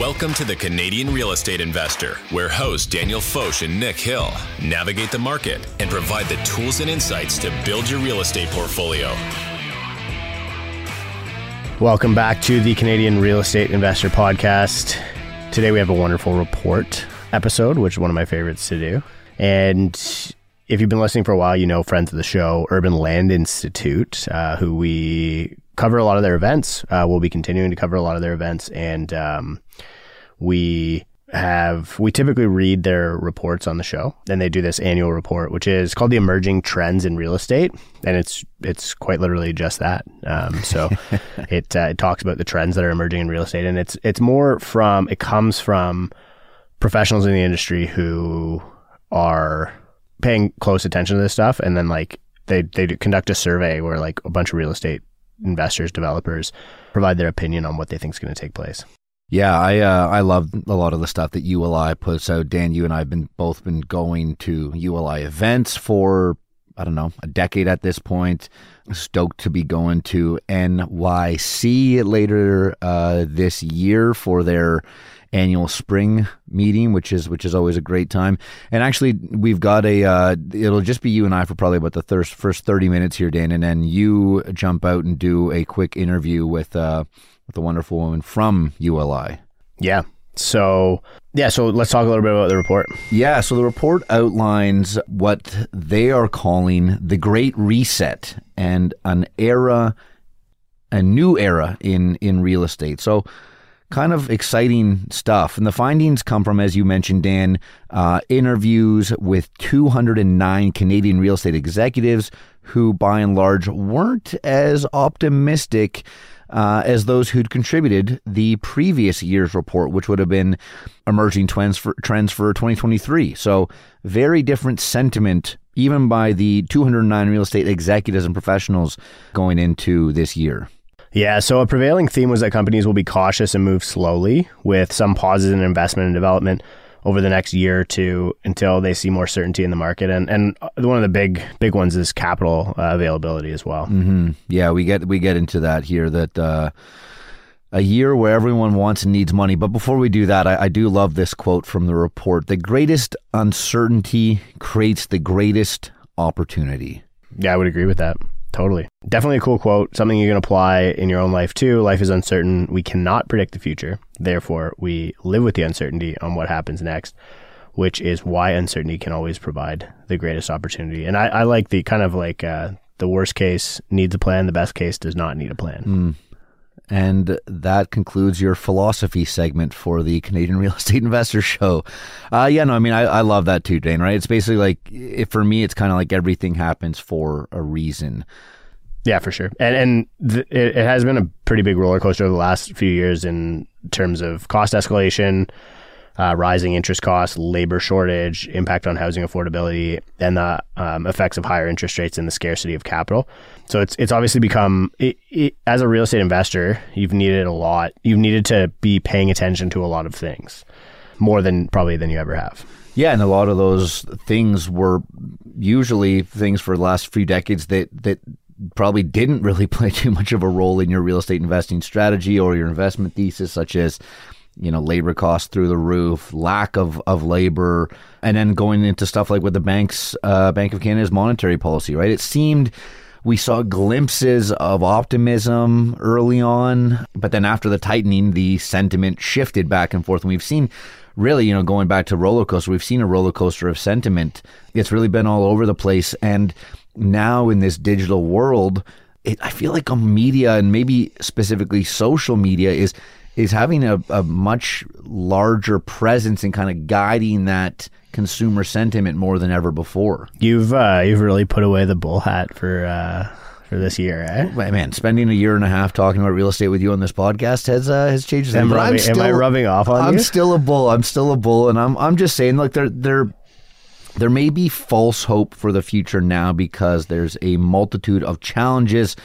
Welcome to the Canadian Real Estate Investor, where hosts Daniel Foch and Nick Hill navigate the market and provide the tools and insights to build your real estate portfolio. Welcome back to the Canadian Real Estate Investor Podcast. Today we have a wonderful report episode, which is one of my favorites to do. And if you've been listening for a while, you know friends of the show, Urban Land Institute, uh, who we cover a lot of their events. Uh, we'll be continuing to cover a lot of their events, and um, we have we typically read their reports on the show. Then they do this annual report, which is called the Emerging Trends in Real Estate, and it's it's quite literally just that. Um, so it uh, it talks about the trends that are emerging in real estate, and it's it's more from it comes from professionals in the industry who are paying close attention to this stuff, and then like they they conduct a survey where like a bunch of real estate investors, developers provide their opinion on what they think is going to take place. Yeah, I uh, I love a lot of the stuff that ULI puts out. Dan, you and I have been both been going to ULI events for I don't know a decade at this point. Stoked to be going to NYC later uh, this year for their annual spring meeting, which is which is always a great time. And actually, we've got a. Uh, it'll just be you and I for probably about the thir- first thirty minutes here, Dan, and then you jump out and do a quick interview with uh, with a wonderful woman from ULI. Yeah. So yeah, so let's talk a little bit about the report. Yeah, so the report outlines what they are calling the Great Reset and an era, a new era in in real estate. So kind of exciting stuff. And the findings come from, as you mentioned, Dan, uh, interviews with 209 Canadian real estate executives who, by and large, weren't as optimistic. Uh, as those who'd contributed the previous year's report, which would have been emerging trends for trends for 2023. So very different sentiment, even by the 209 real estate executives and professionals going into this year. Yeah, so a prevailing theme was that companies will be cautious and move slowly with some pauses in investment and development over the next year or two until they see more certainty in the market. And and one of the big big ones is capital uh, availability as well. Mm-hmm. Yeah, we get we get into that here. That uh, a year where everyone wants and needs money. But before we do that, I, I do love this quote from the report: "The greatest uncertainty creates the greatest opportunity." Yeah, I would agree with that. Totally. Definitely a cool quote, something you can apply in your own life too. Life is uncertain. We cannot predict the future. Therefore, we live with the uncertainty on what happens next, which is why uncertainty can always provide the greatest opportunity. And I, I like the kind of like uh, the worst case needs a plan, the best case does not need a plan. Mm. And that concludes your philosophy segment for the Canadian Real Estate Investor Show. Uh, yeah, no, I mean, I, I love that too, Dane, right? It's basically like, for me, it's kind of like everything happens for a reason. Yeah, for sure. And and th- it, it has been a pretty big roller coaster over the last few years in terms of cost escalation, uh, rising interest costs, labor shortage, impact on housing affordability, and the um, effects of higher interest rates and the scarcity of capital. So it's it's obviously become it, it, as a real estate investor, you've needed a lot. You've needed to be paying attention to a lot of things more than probably than you ever have. Yeah, and a lot of those things were usually things for the last few decades that that probably didn't really play too much of a role in your real estate investing strategy or your investment thesis, such as you know labor costs through the roof, lack of of labor, and then going into stuff like with the banks, uh, Bank of Canada's monetary policy. Right, it seemed we saw glimpses of optimism early on, but then after the tightening, the sentiment shifted back and forth, and we've seen really, you know, going back to roller coaster, we've seen a roller coaster of sentiment. It's really been all over the place, and now in this digital world, it, I feel like a media and maybe specifically social media is is having a, a much larger presence and kind of guiding that consumer sentiment more than ever before. You've uh, you've really put away the bull hat for uh, for this year, eh? Man, spending a year and a half talking about real estate with you on this podcast has uh, has changed. Am, rubbing, still, am I rubbing off on I'm you? I'm still a bull. I'm still a bull, and I'm I'm just saying, like they're they're there may be false hope for the future now because there's a multitude of challenges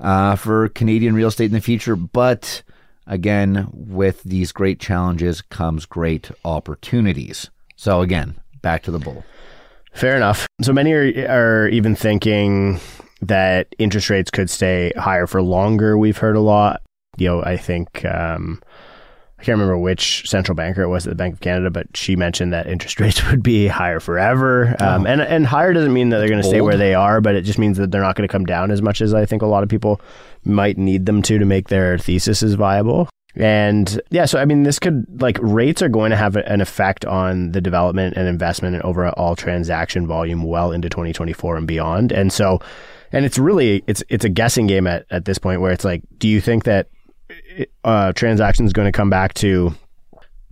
uh, for Canadian real estate in the future. But again, with these great challenges comes great opportunities. So, again, back to the bull. Fair enough. So many are, are even thinking that interest rates could stay higher for longer. We've heard a lot. You know, I think um, I can't remember which central banker it was at the Bank of Canada, but she mentioned that interest rates would be higher forever. Um, and and higher doesn't mean that they're going to stay where they are, but it just means that they're not going to come down as much as I think a lot of people might need them to to make their theses viable. And yeah, so I mean, this could like rates are going to have an effect on the development and investment and overall transaction volume well into 2024 and beyond. And so, and it's really it's it's a guessing game at at this point where it's like, do you think that uh, transactions going to come back to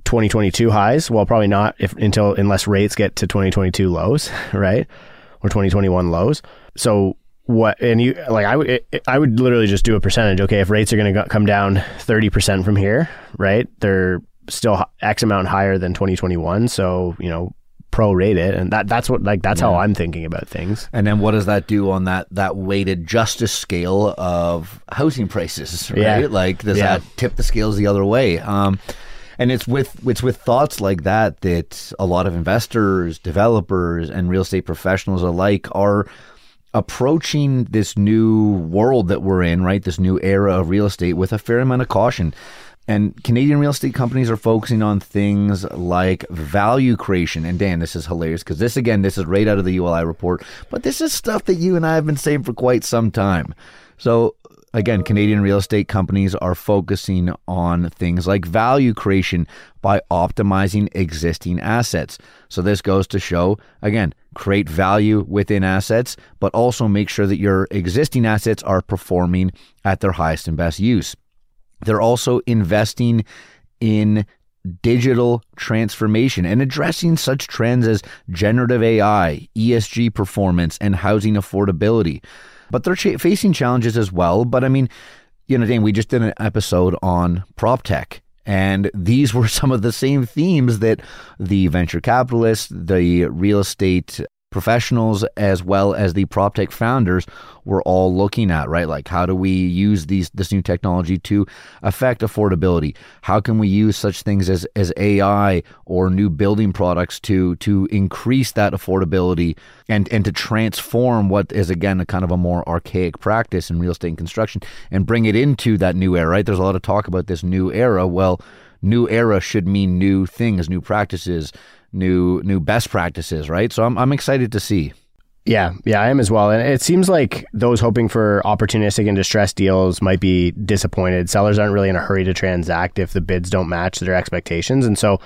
2022 highs? Well, probably not if until unless rates get to 2022 lows, right, or 2021 lows. So what? And you like I would I would literally just do a percentage. Okay, if rates are going to come down 30 percent from here, right? They're still X amount higher than 2021. So you know prorate it and that that's what like that's yeah. how I'm thinking about things. And then what does that do on that that weighted justice scale of housing prices, right? Yeah. Like does yeah. that tip the scales the other way? Um, and it's with it's with thoughts like that that a lot of investors, developers, and real estate professionals alike are approaching this new world that we're in, right? This new era of real estate with a fair amount of caution. And Canadian real estate companies are focusing on things like value creation. And Dan, this is hilarious because this, again, this is right out of the ULI report, but this is stuff that you and I have been saying for quite some time. So, again, Canadian real estate companies are focusing on things like value creation by optimizing existing assets. So, this goes to show, again, create value within assets, but also make sure that your existing assets are performing at their highest and best use. They're also investing in digital transformation and addressing such trends as generative AI, ESG performance, and housing affordability. But they're ch- facing challenges as well. But I mean, you know, Dane, we just did an episode on prop tech. And these were some of the same themes that the venture capitalists, the real estate professionals as well as the prop tech founders were all looking at right? Like how do we use these this new technology to affect affordability? How can we use such things as as AI or new building products to to increase that affordability and and to transform what is again a kind of a more archaic practice in real estate and construction and bring it into that new era right? There's a lot of talk about this new era. Well new era should mean new things new practices new new best practices, right? So I'm I'm excited to see. Yeah, yeah, I am as well. And it seems like those hoping for opportunistic and distressed deals might be disappointed. Sellers aren't really in a hurry to transact if the bids don't match their expectations. And so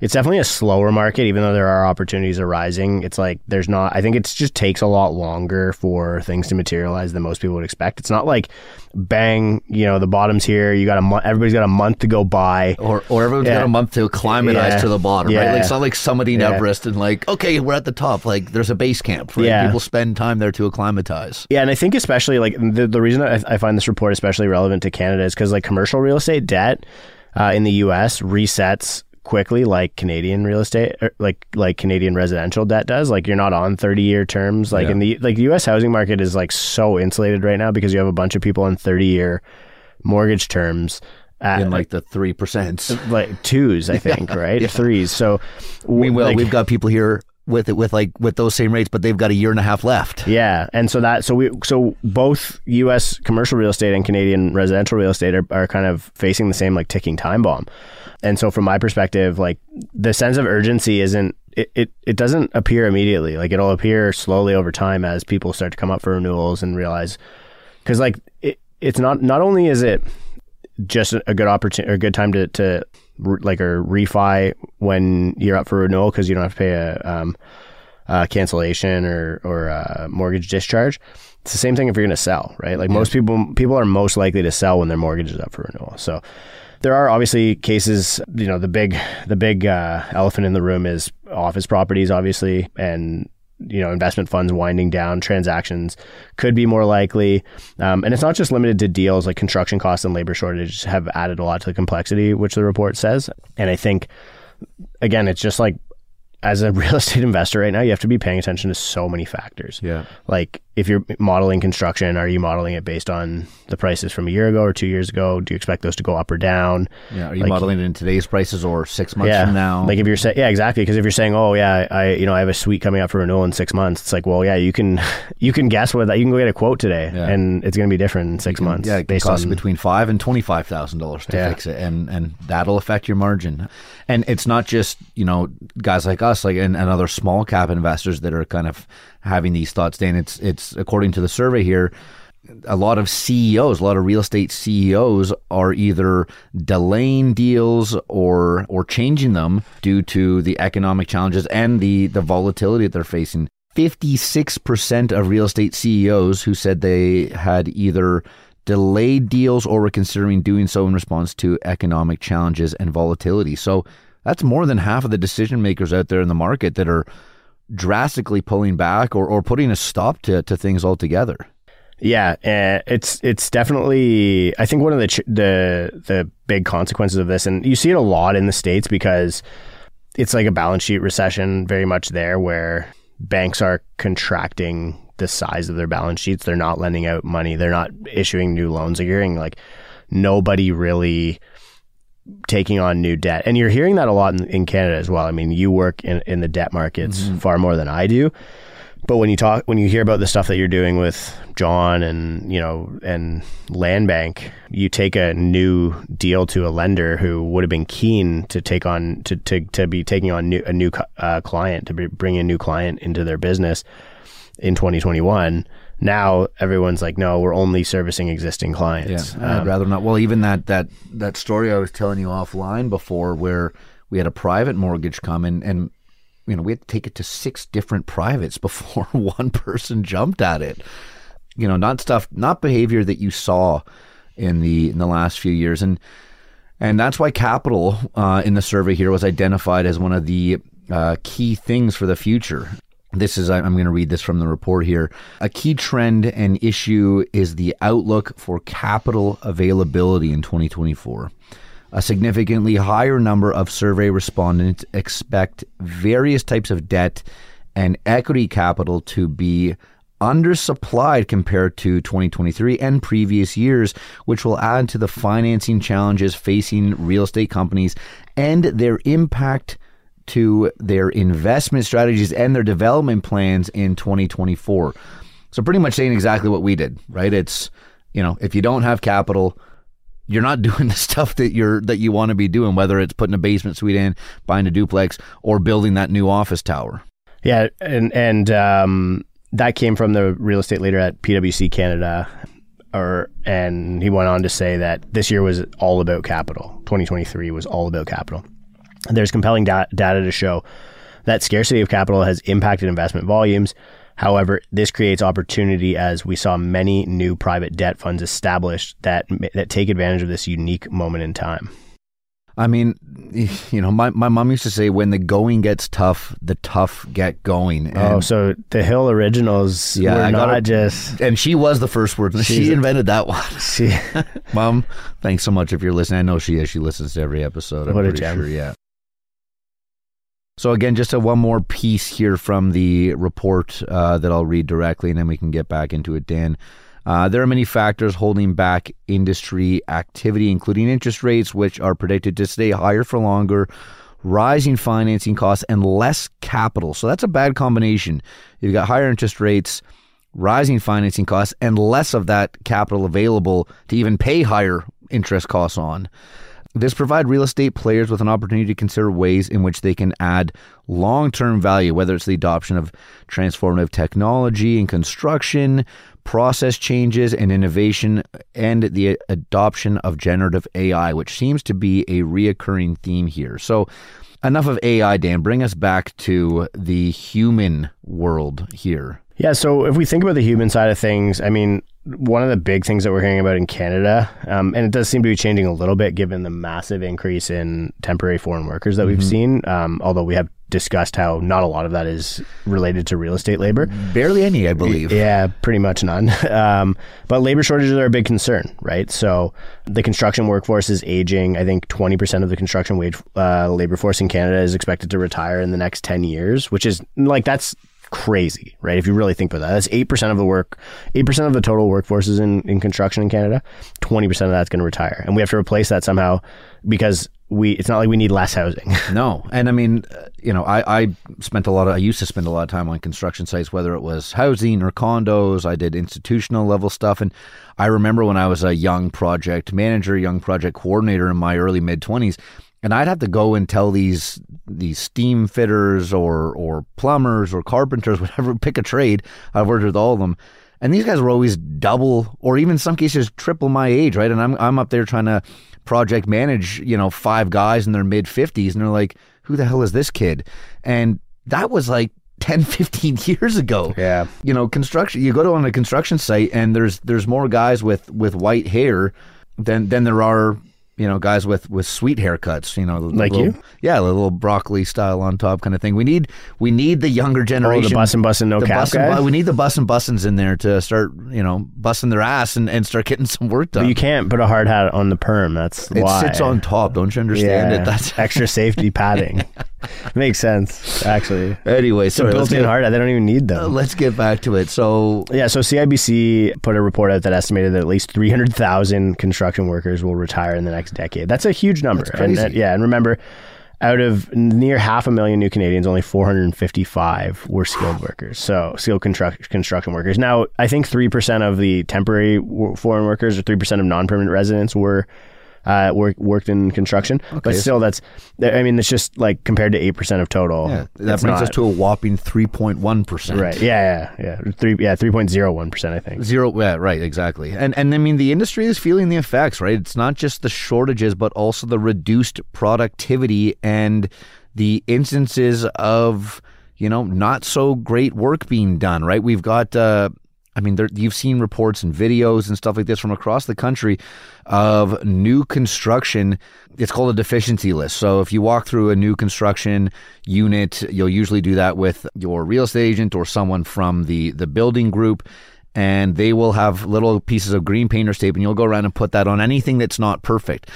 it's definitely a slower market, even though there are opportunities arising. It's like there's not. I think it just takes a lot longer for things to materialize than most people would expect. It's not like bang, you know, the bottom's here. You got a month. Everybody's got a month to go by, or or everyone's yeah. got a month to acclimatize yeah. to the bottom. Yeah. Right? Like it's not like somebody in Everest and like okay, we're at the top. Like there's a base camp. Right? Yeah. People spend time there to acclimatize. Yeah, and I think especially like the the reason I, I find this report especially relevant to Canada is because like commercial real estate debt. Uh, in the U.S. resets quickly like Canadian real estate er, like like Canadian residential debt does like you're not on 30 year terms like yeah. in the like the US housing market is like so insulated right now because you have a bunch of people on 30 year mortgage terms at, in like the three percent, like twos, I think, yeah, right? Yeah. Threes. So we will. Like, we've got people here with it with like with those same rates, but they've got a year and a half left. Yeah, and so that so we so both U.S. commercial real estate and Canadian residential real estate are, are kind of facing the same like ticking time bomb. And so from my perspective, like the sense of urgency isn't it, it, it doesn't appear immediately. Like it'll appear slowly over time as people start to come up for renewals and realize because like it, it's not not only is it just a good opportunity or a good time to, to like a refi when you're up for renewal because you don't have to pay a, um, a cancellation or or a mortgage discharge. It's the same thing if you're going to sell, right? Like yeah. most people people are most likely to sell when their mortgage is up for renewal. So there are obviously cases, you know, the big the big uh, elephant in the room is office properties, obviously, and you know investment funds winding down transactions could be more likely. Um, and it's not just limited to deals like construction costs and labor shortages have added a lot to the complexity which the report says. And i think again it's just like as a real estate investor right now you have to be paying attention to so many factors. Yeah. Like if you're modeling construction, are you modeling it based on the prices from a year ago or two years ago? Do you expect those to go up or down? Yeah, are you Like- modeling it in today's prices or six months yeah, from now? like if you're saying, yeah, exactly. Because if you're saying, oh yeah, I you know I have a suite coming up for renewal in six months, it's like, well, yeah, you can you can guess what that you can go get a quote today, Yeah. and it's going to be different in six months. Yeah, it based costs on between five and twenty five thousand dollars to Yeah. fix it, and and that'll affect your margin. And it's not just you know guys like us, like and, and other small cap investors that are kind of having these thoughts. Dan, it's it's according to the survey here. A lot of CEOs, a lot of real estate CEOs are either delaying deals or or changing them due to the economic challenges and the the volatility that they're facing. 56% of real estate CEOs who said they had either delayed deals or were considering doing so in response to economic challenges and volatility. So that's more than half of the decision makers out there in the market that are drastically pulling back or, or putting a stop to, to things altogether. Yeah, uh, it's it's definitely. I think one of the ch- the the big consequences of this, and you see it a lot in the states because it's like a balance sheet recession, very much there, where banks are contracting the size of their balance sheets. They're not lending out money. They're not issuing new loans. You're hearing like nobody really taking on new debt, and you're hearing that a lot in, in Canada as well. I mean, you work in in the debt markets far more than I do. But when you talk, when you hear about the stuff that you're doing with John and you know and LandBank, you take a new deal to a lender who would have been keen to take on to to, to be taking on new, a new uh, client to be, bring a new client into their business in 2021. Now everyone's like, no, we're only servicing existing clients. I'd rather not. Well, even that that that story I was telling you offline before, where we had a private mortgage come in, and you know we had to take it to six different privates before one person jumped at it. You know, not stuff, not behavior that you saw in the in the last few years, and and that's why capital uh, in the survey here was identified as one of the uh, key things for the future. This is, I'm going to read this from the report here. A key trend and issue is the outlook for capital availability in 2024. A significantly higher number of survey respondents expect various types of debt and equity capital to be undersupplied compared to 2023 and previous years, which will add to the financing challenges facing real estate companies and their impact to their investment strategies and their development plans in 2024. So pretty much saying exactly what we did, right? It's, you know, if you don't have capital, you're not doing the stuff that you're that you want to be doing, whether it's putting a basement suite in, buying a duplex, or building that new office tower. Yeah, and and um, that came from the real estate leader at PwC Canada, or and he went on to say that this year was all about capital. 2023 was all about capital. There's compelling da- data to show that scarcity of capital has impacted investment volumes. However, this creates opportunity as we saw many new private debt funds established that that take advantage of this unique moment in time. I mean, you know, my, my mom used to say, when the going gets tough, the tough get going. Oh, and, oh, so the Hill originals Yeah, were I not it. just and she was the first word. She invented that one. see. Mom, thanks so much if you're listening. I know she is. She listens to every episode. I'm What a gem. sure. Yeah. So again, just a one more piece here from the report uh, that I'll read directly, and then we can get back into it. Dan, uh, there are many factors holding back industry activity, including interest rates, which are predicted to stay higher for longer, rising financing costs, and less capital. So that's a bad combination. You've got higher interest rates, rising financing costs, and less of that capital available to even pay higher interest costs on. This provide real estate players with an opportunity to consider ways in which they can add long-term value, whether it's the adoption of transformative technology in construction, process changes and innovation, and the adoption of generative AI, which seems to be a reoccurring theme here. So enough of AI, Dan. Bring us back to the human world here. Yeah, so if we think about the human side of things, I mean, one of the big things that we're hearing about in Canada, um, and it does seem to be changing a little bit given the massive increase in temporary foreign workers that we've seen, um, although we have discussed how not a lot of that is related to real estate labor. Barely any, I believe. Yeah, pretty much none. Um, but labor shortages are a big concern, right? So the construction workforce is aging. I think 20% of the construction wage uh, labor force in Canada is expected to retire in the next 10 years, which is like that's crazy, right? If you really think about that, that's 8% of the work, 8% of the total workforce is in, in construction in Canada. 20% of that's going to retire. And we have to replace that somehow because we, it's not like we need less housing. No, and I mean, you know, I, I spent a lot of, I used to spend a lot of time on construction sites, whether it was housing or condos. I did institutional level stuff, and I remember when I was a young project manager, young project coordinator in my early mid twenties, and I'd have to go and tell these these steam fitters or or plumbers or carpenters, whatever, pick a trade. I've worked with all of them. And these guys were always double or even in some cases triple my age, right? And I'm I'm up there trying to project manage, you know, five guys in their mid 50s and they're like, "Who the hell is this kid?" And that was like 10 15 years ago. Yeah. You know, construction you go to on a construction site and there's there's more guys with with white hair than than there are you know, guys with with sweet haircuts, you know, Like little, you? yeah, a little broccoli style on top kind of thing. We need we need the younger Oh, generation. the bus and bus and no the cap bus and guys? bu- we need the bus and bussins in there to start, you know, busting their ass and, and start getting some work done. But you can't put a hard hat on the perm. That's it why. It sits on top. Don't you understand yeah, it? That's extra safety padding. Makes sense, actually. anyway. so built-in hard hat. They don't even need them. uh, let's get back to it. So Yeah, so CIBC put a report out that estimated that at least 300,000 construction workers will retire in the next decade. That's a huge number. And, uh, yeah, and remember, out of near half a million new Canadians, only 455 were skilled workers. So skilled construct, construction workers. Now, I think 3% of the temporary foreign workers or 3% of non-permanent residents were uh, work, worked in construction. But still, that's, I mean, it's just like compared to 8% of total. yeah, that brings us to a whopping three point one percent. Right. Yeah, yeah, yeah. Three, yeah, 3.01%, I think. Zero, yeah, right, exactly. And and I mean the industry is feeling the effects, right? It's not just the shortages, but also the reduced productivity and the instances of you know not so great work being done, right? We've got. Uh, I mean, there, you've seen reports and videos and stuff like this from across the country of new construction. It's called a deficiency list. So if you walk through a new construction unit, you'll usually do that with your real estate agent or someone from the the building group and they will have little pieces of green painter's tape and you'll go around and put that on anything that's not perfect.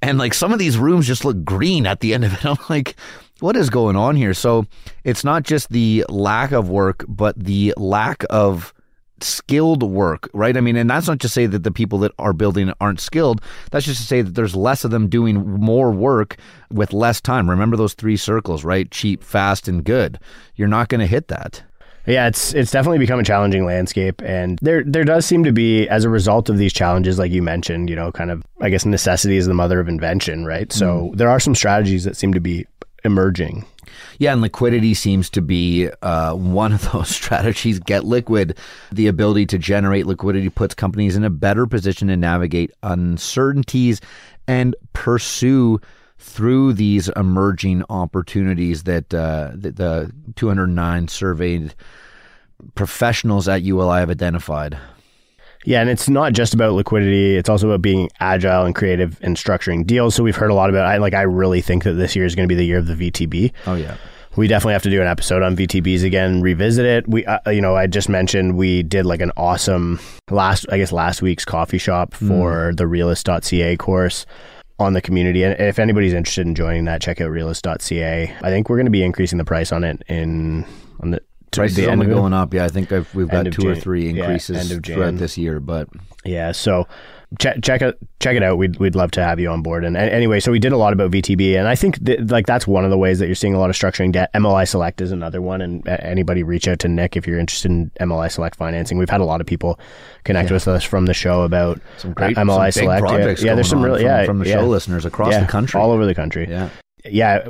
And like some of these rooms just look green at the end of it. I'm like, what is going on here? So it's not just the lack of work, but the lack of skilled work, right? I mean, and that's not to say that the people that are building aren't skilled. That's just to say that there's less of them doing more work with less time. Remember those three circles, right? Cheap, fast, and good. You're not going to hit that. Yeah, it's it's definitely become a challenging landscape, and there there does seem to be, as a result of these challenges, like you mentioned, you know, kind of I guess necessity is the mother of invention, right? So mm-hmm. there are some strategies that seem to be emerging. Yeah, and liquidity seems to be uh, one of those strategies. Get liquid. The ability to generate liquidity puts companies in a better position to navigate uncertainties and pursue through these emerging opportunities that, uh, that the 209 surveyed professionals at ULI have identified. Yeah, and it's not just about liquidity; it's also about being agile and creative and structuring deals. So we've heard a lot about. I like. I really think that this year is going to be the year of the VTB. Oh yeah. we definitely have to do an episode on VTBs again, revisit it. We, uh, you know, I just mentioned we did like an awesome last, I guess last week's coffee shop for the realist.ca course on the community. And if anybody's interested in joining that, check out realist.ca. I think we're going to be increasing the price on it in on the Prices the only going up. Yeah, I think I've, we've got two or three increases of throughout this year, but Yeah, so check check it check it out. We'd we'd love to have you on board. And, a- anyway, so we did a lot about VTB, and I think that, like that's one of the ways that you're seeing a lot of structuring debt. MLI Select is another one, and anybody reach out to Nick if you're interested in MLI Select financing. We've had a lot of people connect with us from the show about some great uh, MLI some Select. Yeah. projects Yeah, there's some really from, yeah from the yeah. show listeners across Yeah, the country. all over the country. yeah. yeah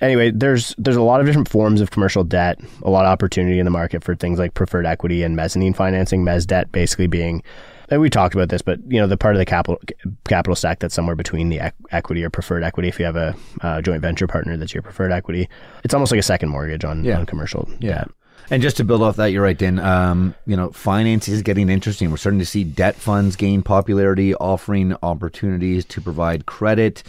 anyway there's there's a lot of different forms of commercial debt a lot of opportunity in the market for things like preferred equity and mezzanine financing mezz debt basically being and we talked about this but you know the part of the capital capital stack that's somewhere between the equ- equity or preferred equity if you have a uh, joint venture partner that's your preferred equity it's almost like a second mortgage on, Yeah. on commercial Yeah. debt. And just to build off that, you're right, Dan. Um, you know, finance is getting interesting. We're starting to see debt funds gain popularity, offering opportunities to provide credit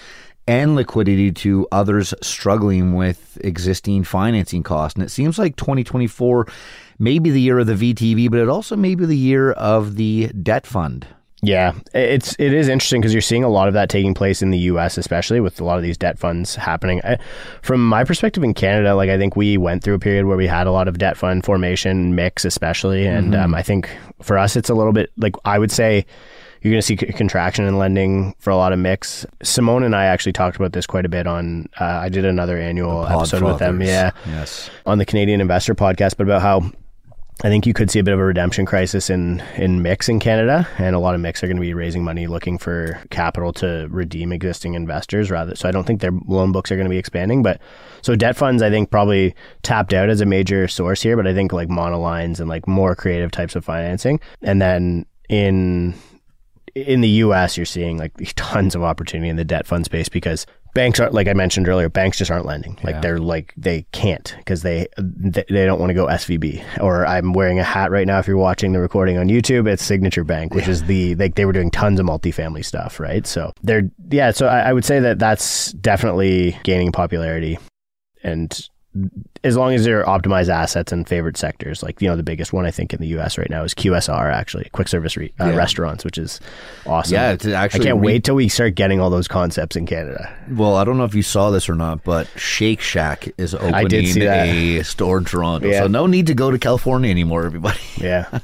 and liquidity to others struggling with existing financing costs. And it seems like 2024 may be the year of the VTB, but it also may be the year of the debt fund. Yeah, it's it is interesting because you're seeing a lot of that taking place in the U.S., especially with a lot of these debt funds happening. I, from my perspective in Canada, like I think we went through a period where we had a lot of debt fund formation MICs, especially, and Mm-hmm. um, I think for us it's a little bit like I would say you're going to see c- contraction in lending for a lot of MICs. Simon and I actually talked about this quite a bit on. Uh, I did another annual episode with them, yeah, Yes. on the Canadian Investor Podcast, but about how I think you could see a bit of a redemption crisis in in MICs in Canada, and a lot of MICs are going to be raising money looking for capital to redeem existing investors. Rather, so I don't think their loan books are going to be expanding. But so debt funds, I think probably tapped out as a major source here. But I think like monolines and like more creative types of financing, and then in in the U.S., you're seeing like tons of opportunity in the debt fund space because banks are like I mentioned earlier, banks just aren't lending. Like they're like they can't because they they they don't want to go SVB. Or I'm wearing a hat right now. If you're watching the recording on YouTube, it's Signature Bank, which is the like they were doing tons of multifamily stuff, right? So they're yeah. So I, I would say that that's definitely gaining popularity, and as long as they're optimized assets and favorite sectors, like you know the biggest one I think in the U.S. right now is QSR, actually quick service re- uh, Yeah. restaurants, which is awesome. Yeah, it's actually I can't re- wait till we start getting all those concepts in Canada. Well, I don't know if you saw this or not, but Shake Shack is opening did see that. a store in Toronto. Yeah. So no need to go to California anymore, everybody. Yeah,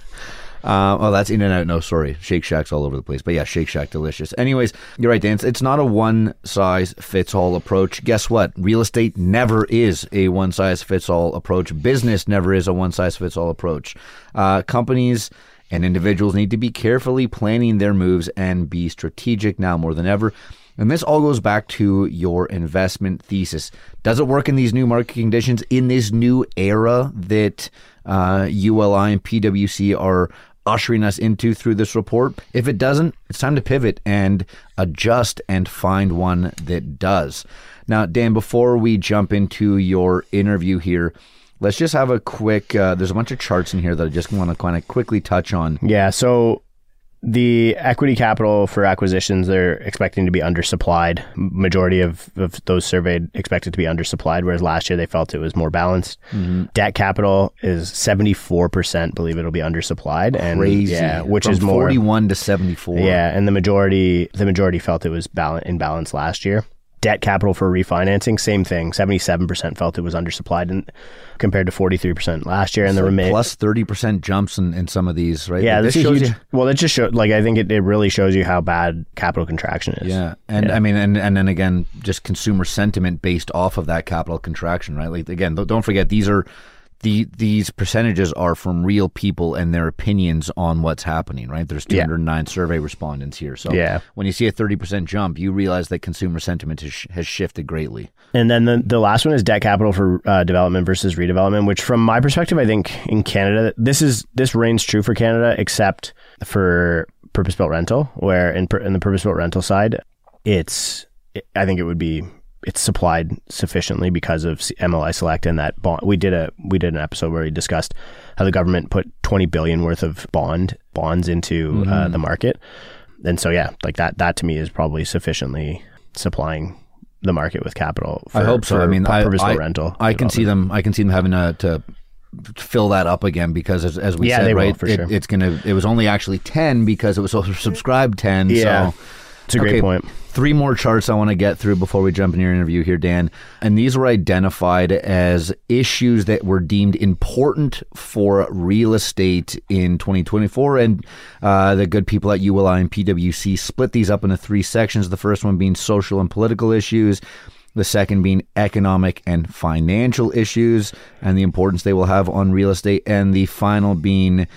Uh, oh, that's In and Out. No, sorry. Shake Shack's all over the place. But yeah, Shake Shack, delicious. Anyways, you're right, Dan. It's, it's not a one size fits all approach. Guess what? Real estate never is a one size fits all approach. Business never is a one size fits all approach. Uh, companies and individuals need to be carefully planning their moves and be strategic now more than ever. And this all goes back to your investment thesis. Does it work in these new market conditions, in this new era that uh, ULI and PwC are ushering us into through this report? If it doesn't, it's time to pivot and adjust and find one that does. Now, Dan, before we jump into your interview here, let's just have a quick. Uh, there's a bunch of charts in here that I just want to kind of quickly touch on. yeah. So the equity capital for acquisitions they're expecting to be undersupplied. Majority of, of those surveyed expected to be undersupplied, whereas last year they felt it was more balanced. Mm-hmm. Debt capital is seventy four percent believe it'll be undersupplied, and yeah, which From is more 41 to 74. Yeah, and the majority the majority felt it was bal- in balance last year. Debt capital for refinancing, same thing. Seventy-seven percent felt it was undersupplied, and compared to forty-three percent last year. And the So remain, plus 30% jumps in, in some of these, right? yeah, Like, this shows huge, you. Well, it just showed. Like, I think it, it really shows you how bad capital contraction is. Yeah, and I mean, and and then again, just consumer sentiment based off of that capital contraction, right? Like again, th- don't forget these are the these percentages are from real people and their opinions on what's happening, right? There's Yeah. 209 survey respondents here, so Yeah. when you see a 30% jump, you realize that consumer sentiment has, has shifted greatly. And then the, the last one is debt capital for uh, development versus redevelopment, which from my perspective, I think in Canada, this is this reigns true for Canada, except for purpose built rental, where in, in the purpose built rental side, it's I think it would be it's supplied sufficiently because of MLI Select and that bond. We did a we did an episode where we discussed how the government put twenty billion worth of bond bonds into uh, the market, and so yeah, like that that to me is probably sufficiently supplying the market with capital. For, I hope so. I mean, I, I, rental. I can see them. I can see them having to, to fill that up again because, as, as we Yeah, said, they will, right, for it- sure. it's gonna. It was only actually ten because it was oversubscribed ten. Yeah. so It's a great Okay, point. Three more charts I want to get through before we jump in your interview here, Dan. And these were identified as issues that were deemed important for real estate in 2024. And uh, the good people at ULI and PwC split these up into three sections. The first one being social and political issues. The second being economic and financial issues and the importance they will have on real estate. And the final being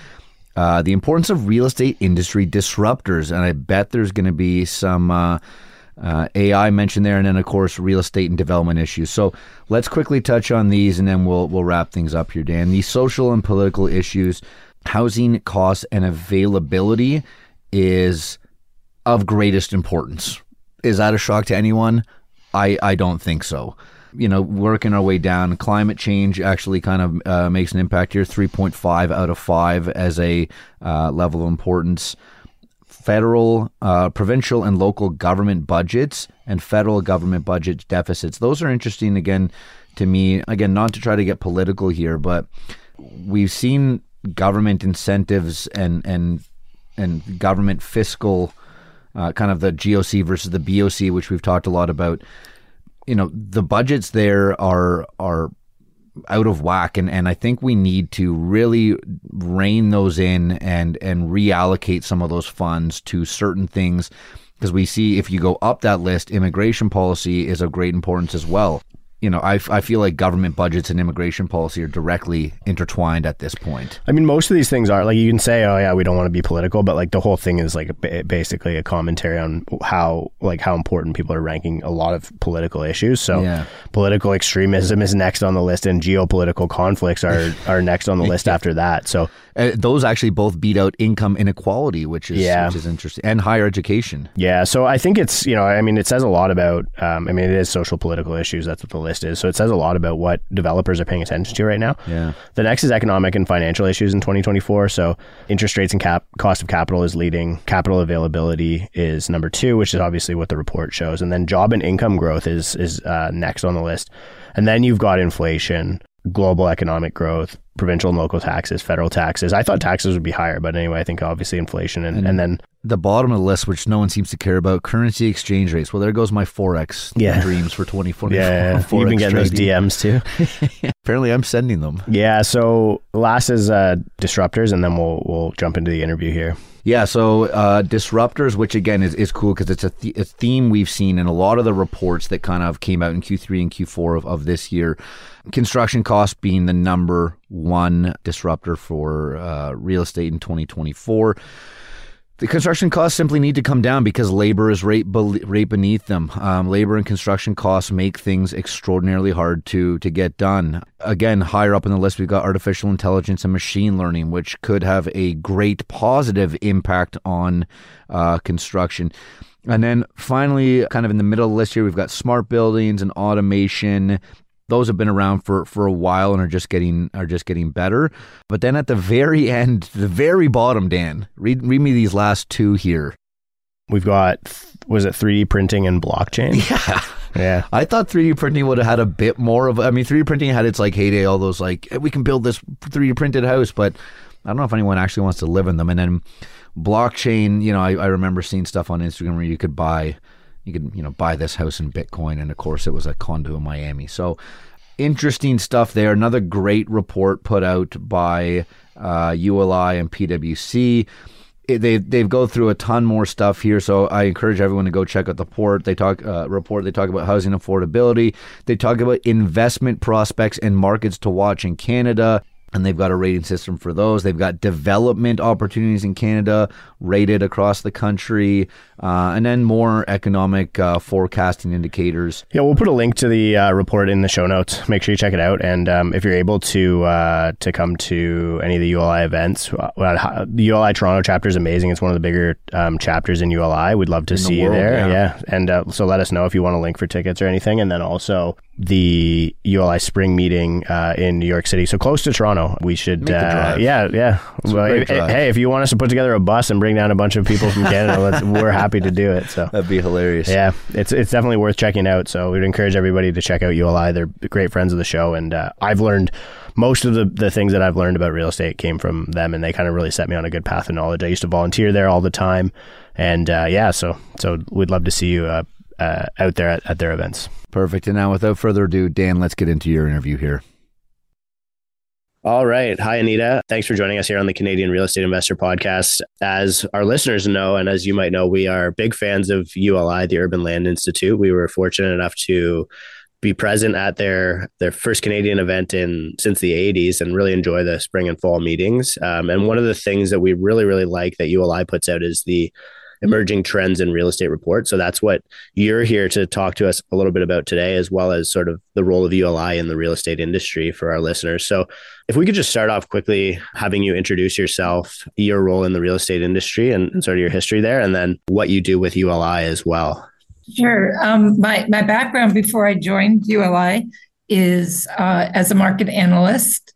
uh, the importance of real estate industry disruptors. And I bet there's going to be some uh, uh, AI mentioned there, and then of course real estate and development issues. So let's quickly touch on these, and then we'll we'll wrap things up here, Dan. The social and political issues, housing costs and availability is of greatest importance. Is that a shock to anyone? I, I don't think so. You know, working our way down, climate change actually kind of uh, makes an impact here. 3.5 out of 5 as a uh, level of importance. Federal, uh, provincial, and local government budgets and federal government budget deficits. Those are interesting again to me. Again, not to try to get political here, but we've seen government incentives and, and and government fiscal, uh, kind of the GOC versus the BOC, which we've talked a lot about. You know, the budgets there are are out of whack and, and I think we need to really rein those in and and reallocate some of those funds to certain things because we see if you go up that list immigration policy is of great importance as well you know, I, I feel like government budgets and immigration policy are directly intertwined at this point. I mean, most of these things are like you can say, oh yeah, we don't want to be political, but like the whole thing is like basically a commentary on how like how important people are ranking a lot of political issues. So yeah. political extremism is next on the list, and geopolitical conflicts are are next on the list after that. So uh, those actually both beat out income inequality, which is yeah. which is interesting, and higher education. Yeah, so I think it's you know, I mean, it says a lot about. Um, I mean, it is social political issues. That's what the list list is. So it says a lot about what developers are paying attention to right now. Yeah. The next is economic and financial issues in 2024. So interest rates and cap cost of capital is leading. Capital availability is number two, which is obviously what the report shows. And then job and income growth is is uh, next on the list. And then you've got inflation, global economic growth, provincial and local taxes, federal taxes. I thought taxes would be higher, but anyway, I think obviously inflation and, and, and then the bottom of the list, which no one seems to care about, currency exchange rates. Well, there goes my forex yeah. dreams for 2024. Yeah, yeah. you've been getting those DMs too. Apparently, I'm sending them. Yeah. So last is uh, disruptors, and then we'll we'll jump into the interview here. Yeah, so uh, disruptors, which again is, is cool because it's a, th- a, theme we've seen in a lot of the reports that kind of came out in Q3 and Q4 of, of this year. Construction costs being the number one disruptor for uh, real estate in 2024. The construction costs simply need to come down because labor is right, be- right beneath them. Um, labor and construction costs make things extraordinarily hard to to get done. Again, higher up in the list, we've got artificial intelligence and machine learning, which could have a great positive impact on uh, construction. And then finally, kind of in the middle of the list here, we've got smart buildings and automation those have been around for, for a while and are just getting are just getting better. But then at the very end, the very bottom, Dan, read read me these last two here. We've got was it 3D printing and blockchain? Yeah. Yeah. I thought 3D printing would have had a bit more of I mean 3D printing had its like heyday all those like we can build this 3D printed house, but I don't know if anyone actually wants to live in them. And then blockchain, you know, I, I remember seeing stuff on Instagram where you could buy you could you know buy this house in Bitcoin, and of course it was a condo in Miami. So interesting stuff there. Another great report put out by uh, ULI and PwC. They they go through a ton more stuff here, so I encourage everyone to go check out the report. They talk uh, report. They talk about housing affordability. They talk about investment prospects and markets to watch in Canada and they've got a rating system for those. They've got development opportunities in Canada rated across the country, uh, and then more economic uh, forecasting indicators. Yeah, we'll put a link to the uh, report in the show notes. Make sure you check it out, and um, if you're able to uh, to come to any of the ULI events, uh, the ULI Toronto chapter is amazing. It's one of the bigger um, chapters in ULI. We'd love to in see world, you there. Yeah, yeah. and uh, so let us know if you want a link for tickets or anything, and then also the ULI spring meeting uh, in New York City, so close to Toronto. We should, uh, yeah, yeah. Well, if, hey, if you want us to put together a bus and bring down a bunch of people from Canada, we're happy to do it. So that'd be hilarious. Yeah, it's it's definitely worth checking out. So we'd encourage everybody to check out ULI. They're great friends of the show, and uh, I've learned most of the, the things that I've learned about real estate came from them, and they kind of really set me on a good path of knowledge. I used to volunteer there all the time, and uh, yeah, so so we'd love to see you uh, uh, out there at, at their events. Perfect. And now, without further ado, Dan, let's get into your interview here. All right. Hi, Anita. Thanks for joining us here on the Canadian Real Estate Investor Podcast. As our listeners know, and as you might know, we are big fans of ULI, the Urban Land Institute. We were fortunate enough to be present at their their first Canadian event in since the 80s and really enjoy the spring and fall meetings. Um, and one of the things that we really, really like that ULI puts out is the emerging trends in real estate report. So that's what you're here to talk to us a little bit about today, as well as sort of the role of ULI in the real estate industry for our listeners. So if we could just start off quickly, having you introduce yourself, your role in the real estate industry, and, sort of your history there, and then what you do with ULI as well. Sure. Um, my my background before I joined ULI is uh, as a market analyst,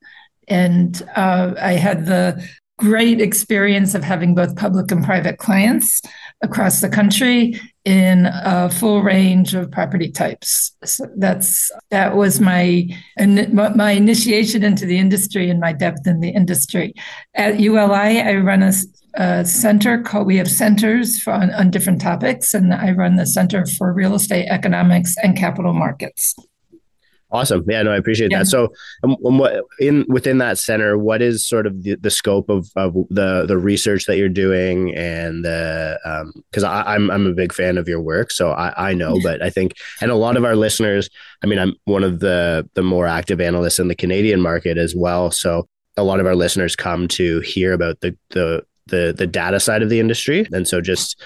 and uh, I had the great experience of having both public and private clients across the country in a full range of property types. So that's that was my my initiation into the industry and my depth in the industry. At ULI, I run a, a center called, we have centers for, on, on different topics, and I run the Center for Real Estate Economics and Capital Markets. Awesome. Yeah, no, I appreciate yeah. that. So, um, um, what in within that center, what is sort of the, the scope of, of the the research that you're doing, and the because um, I'm I'm a big fan of your work, so I I know, but I think and a lot of our listeners, I mean, I'm one of the the more active analysts in the Canadian market as well, so a lot of our listeners come to hear about the the the the data side of the industry, and so just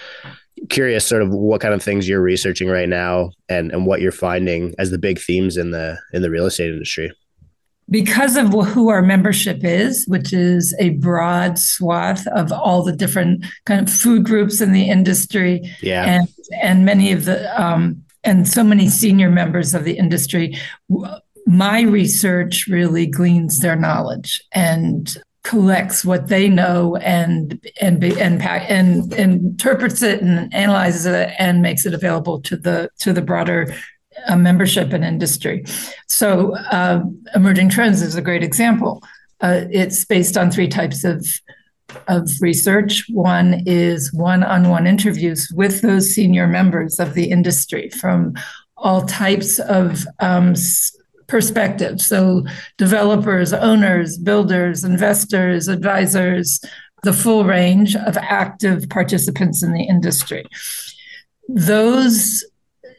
curious sort of what kind of things you're researching right now and and what you're finding as the big themes in the in the real estate industry. Because of who our membership is, which is a broad swath of all the different kind of food groups in the industry, yeah, and and many of the um, and so many senior members of the industry, my research really gleans their knowledge. And collects what they know and and and and, and interprets it and analyzes it and makes it available to the to the broader uh, membership and industry. So, uh, emerging trends is a great example. Uh, it's based on three types of of research. One is one-on-one interviews with those senior members of the industry from all types of um, perspective. So, developers, owners, builders, investors, advisors, the full range of active participants in the industry. Those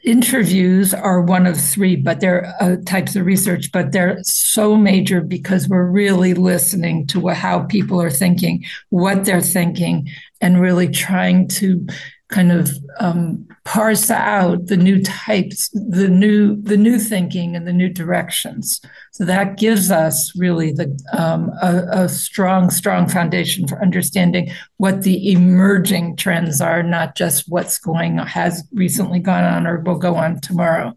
interviews are one of three, but they're uh, types of research, but they're so major because we're really listening to how people are thinking, what they're thinking, and really trying to kind of um, parse out the new types, the new the new thinking and the new directions. So that gives us really the um, a, a, strong, strong foundation for understanding what the emerging trends are, not just what's going has recently gone on or will go on tomorrow.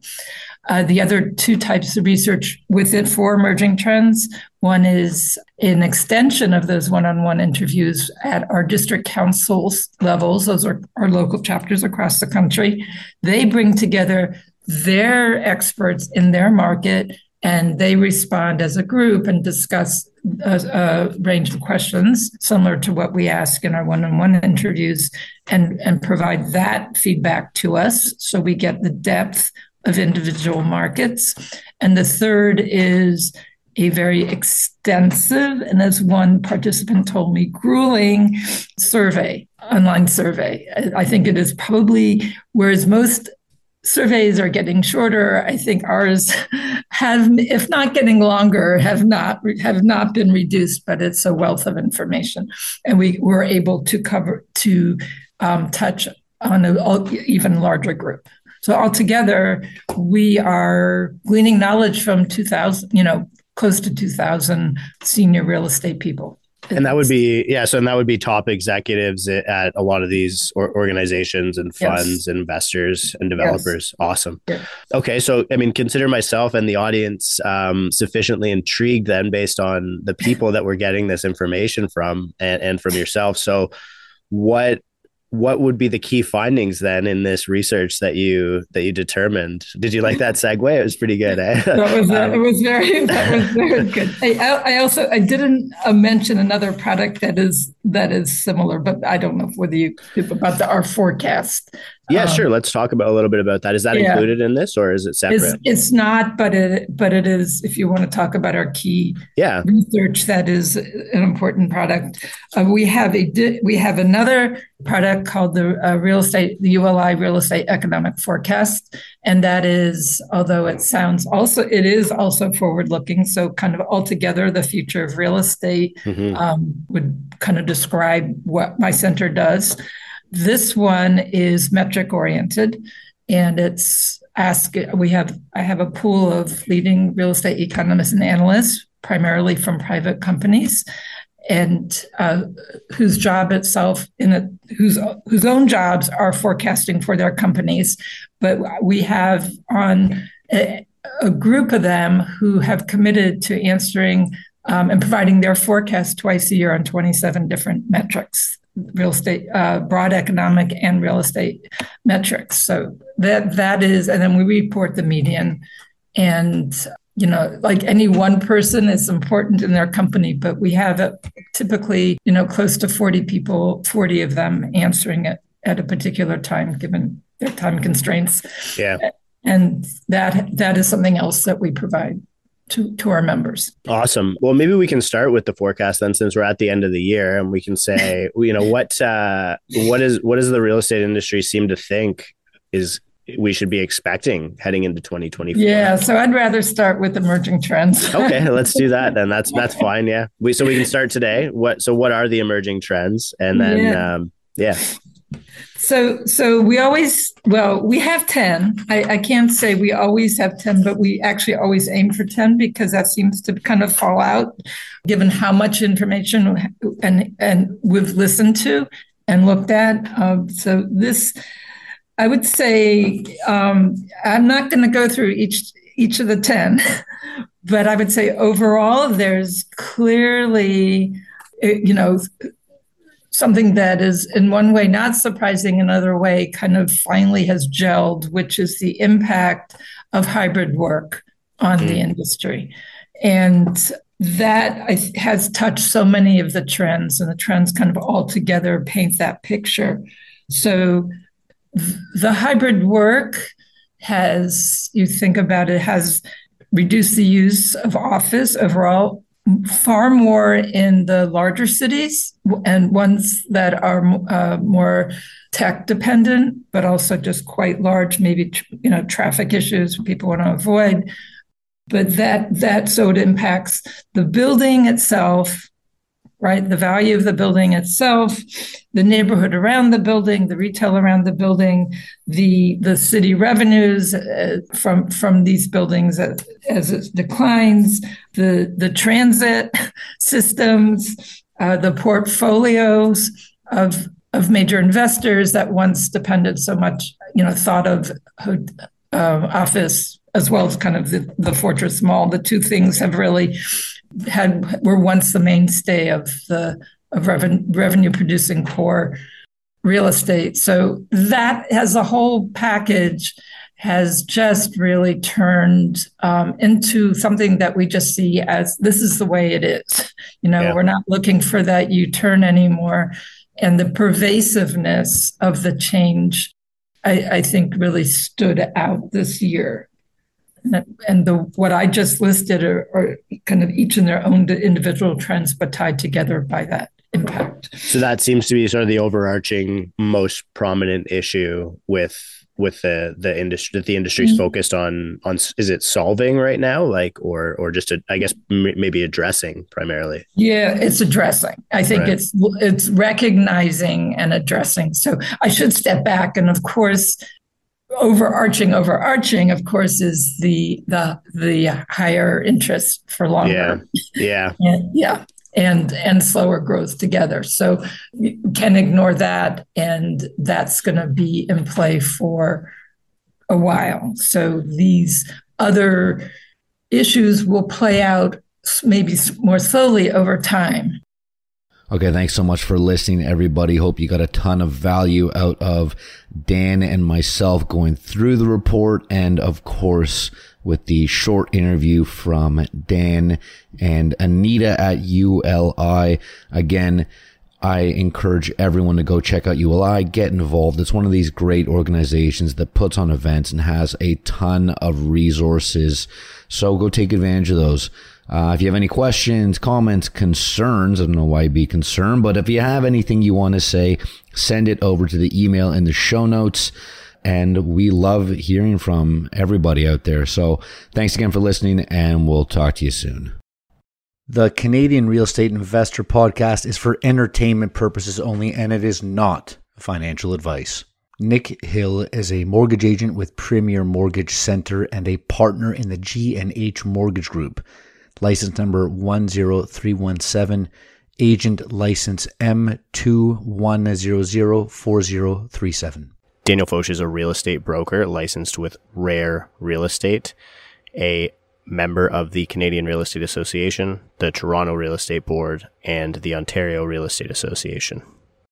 Uh, the other two types of research within for emerging trends one is an extension of those one on one interviews at our district councils levels, those are our local chapters across the country. They bring together their experts in their market and they respond as a group and discuss a, a, range of questions similar to what we ask in our one-on-one interviews and, and provide that feedback to us so we get the depth of individual markets. And the third is a very extensive and as one participant told me grueling survey online survey. I think it is probably whereas most surveys are getting shorter. I think ours have if not getting longer have not have not been reduced but it's a wealth of information. And we were able to cover to um, touch on an even larger group so altogether, we are gleaning knowledge from 2000, you know, close to 2000 senior real estate people. And that would be yeah. So and that would be top executives at a lot of these organizations and funds, yes. and investors and developers. Yes. Awesome. Yeah. Okay, so I mean, consider myself and the audience um, sufficiently intrigued then, based on the people that we're getting this information from, and, and from yourself. So, what what would be the key findings then in this research that you that you determined? Did you like that segue? It was pretty good. Eh? that was um, it was very that was very good. I, I also I didn't uh, mention another product that is that is similar, but I don't know whether you about the, our forecast. Yeah, um, sure. Let's talk about a little bit about that. Is that yeah. included in this, or is it separate? It's, it's, not, but it but it is. If you want to talk about our key yeah. research, that is an important product. Uh, we have a we have another product called the uh, real estate the ULI Real Estate Economic Forecast, and that is although it sounds also it is also forward looking. So kind of altogether, the future of real estate mm-hmm. um, would kind of describe what my center does. This one is metric oriented and it's ask we have I have a pool of leading real estate economists and analysts primarily from private companies and uh, whose job itself in a, whose whose own jobs are forecasting for their companies. But we have on a, a group of them who have committed to answering um, and providing their forecast twice a year on 27 different metrics real estate, uh, broad economic and real estate metrics. So that that is, and then we report the median, and you know, like any one person is important in their company, but we have a, typically, you know, close to 40 people, 40 of them answering it at a particular time, given their time constraints. Yeah. And that that is something else that we provide to, to our members. Awesome. Well, maybe we can start with the forecast then, since we're at the end of the year, and we can say, you know, what uh, what is what does the real estate industry seem to think is we should be expecting heading into 2024? Yeah, so I'd rather start with emerging trends. okay, let's do that then. That's that's fine. Yeah, we so we can start today. What so what are the emerging trends, and then yeah. Um, yeah. So, so we always, well, we have 10. I, I, can't say we always have 10, but we actually always aim for 10 because that seems to kind of fall out given how much information and, and we've listened to and looked at. Um, so this, I would say, um, I'm not going to go through each, each of the 10, but I would say overall, there's clearly, you know, something that is in one way not surprising, another way kind of finally has gelled, which is the impact of hybrid work on mm. the industry. And that has touched so many of the trends, and the trends kind of all together paint that picture. So the hybrid work has, you think about it, has reduced the use of office overall far more in the larger cities and ones that are uh, more tech dependent, but also just quite large, maybe you know traffic issues people want to avoid. But that that so it impacts the building itself, right? The value of the building itself, the neighborhood around the building, the retail around the building, the the city revenues uh, from from these buildings as, as, it declines, the the transit systems, uh, the portfolios of of major investors that once depended so much, you know, thought of uh, office as well as kind of the, the fortress mall. The two things have really had were once the mainstay of the of revenue, revenue producing core real estate. So that as a whole package has just really turned um, into something that we just see as this is the way it is. You know, yeah. we're not looking for that U turn anymore. And the pervasiveness of the change, I, I think, really stood out this year and the what I just listed are, are, kind of each in their own individual trends, but tied together by that impact. So that seems to be sort of the overarching, most prominent issue with with the the industry that the industry's mm-hmm. focused on on is it solving right now like or or just a, I guess m- maybe addressing primarily yeah it's addressing i think right. it's it's recognizing and addressing so i should step back and of course overarching overarching of course is the the the higher interest for longer. Yeah. Yeah. And, yeah. And and slower growth together. So you can ignore that and that's going to be in play for a while. So these other issues will play out maybe more slowly over time Okay, thanks so much for listening, everybody. Hope you got a ton of value out of Dan and myself going through the report, and of course, with the short interview from Dan and Anita at ULI. Again, I encourage everyone to go check out ULI, get involved. It's one of these great organizations that puts on events and has a ton of resources. So go take advantage of those. Uh, if you have any questions, comments, concerns, I don't know why you'd be concerned, but if you have anything you want to say, send it over to the email in the show notes. And we love hearing from everybody out there. So thanks again for listening, and we'll talk to you soon. The Canadian Real Estate Investor Podcast is for entertainment purposes only, and it is not financial advice. Nick Hill is a mortgage agent with Premier Mortgage Center and a partner in the G&H Mortgage Group license number 10317, agent license M21004037. Daniel Foch is a real estate broker licensed with Rare Real Estate, a member of the Canadian Real Estate Association, the Toronto Real Estate Board, and the Ontario Real Estate Association.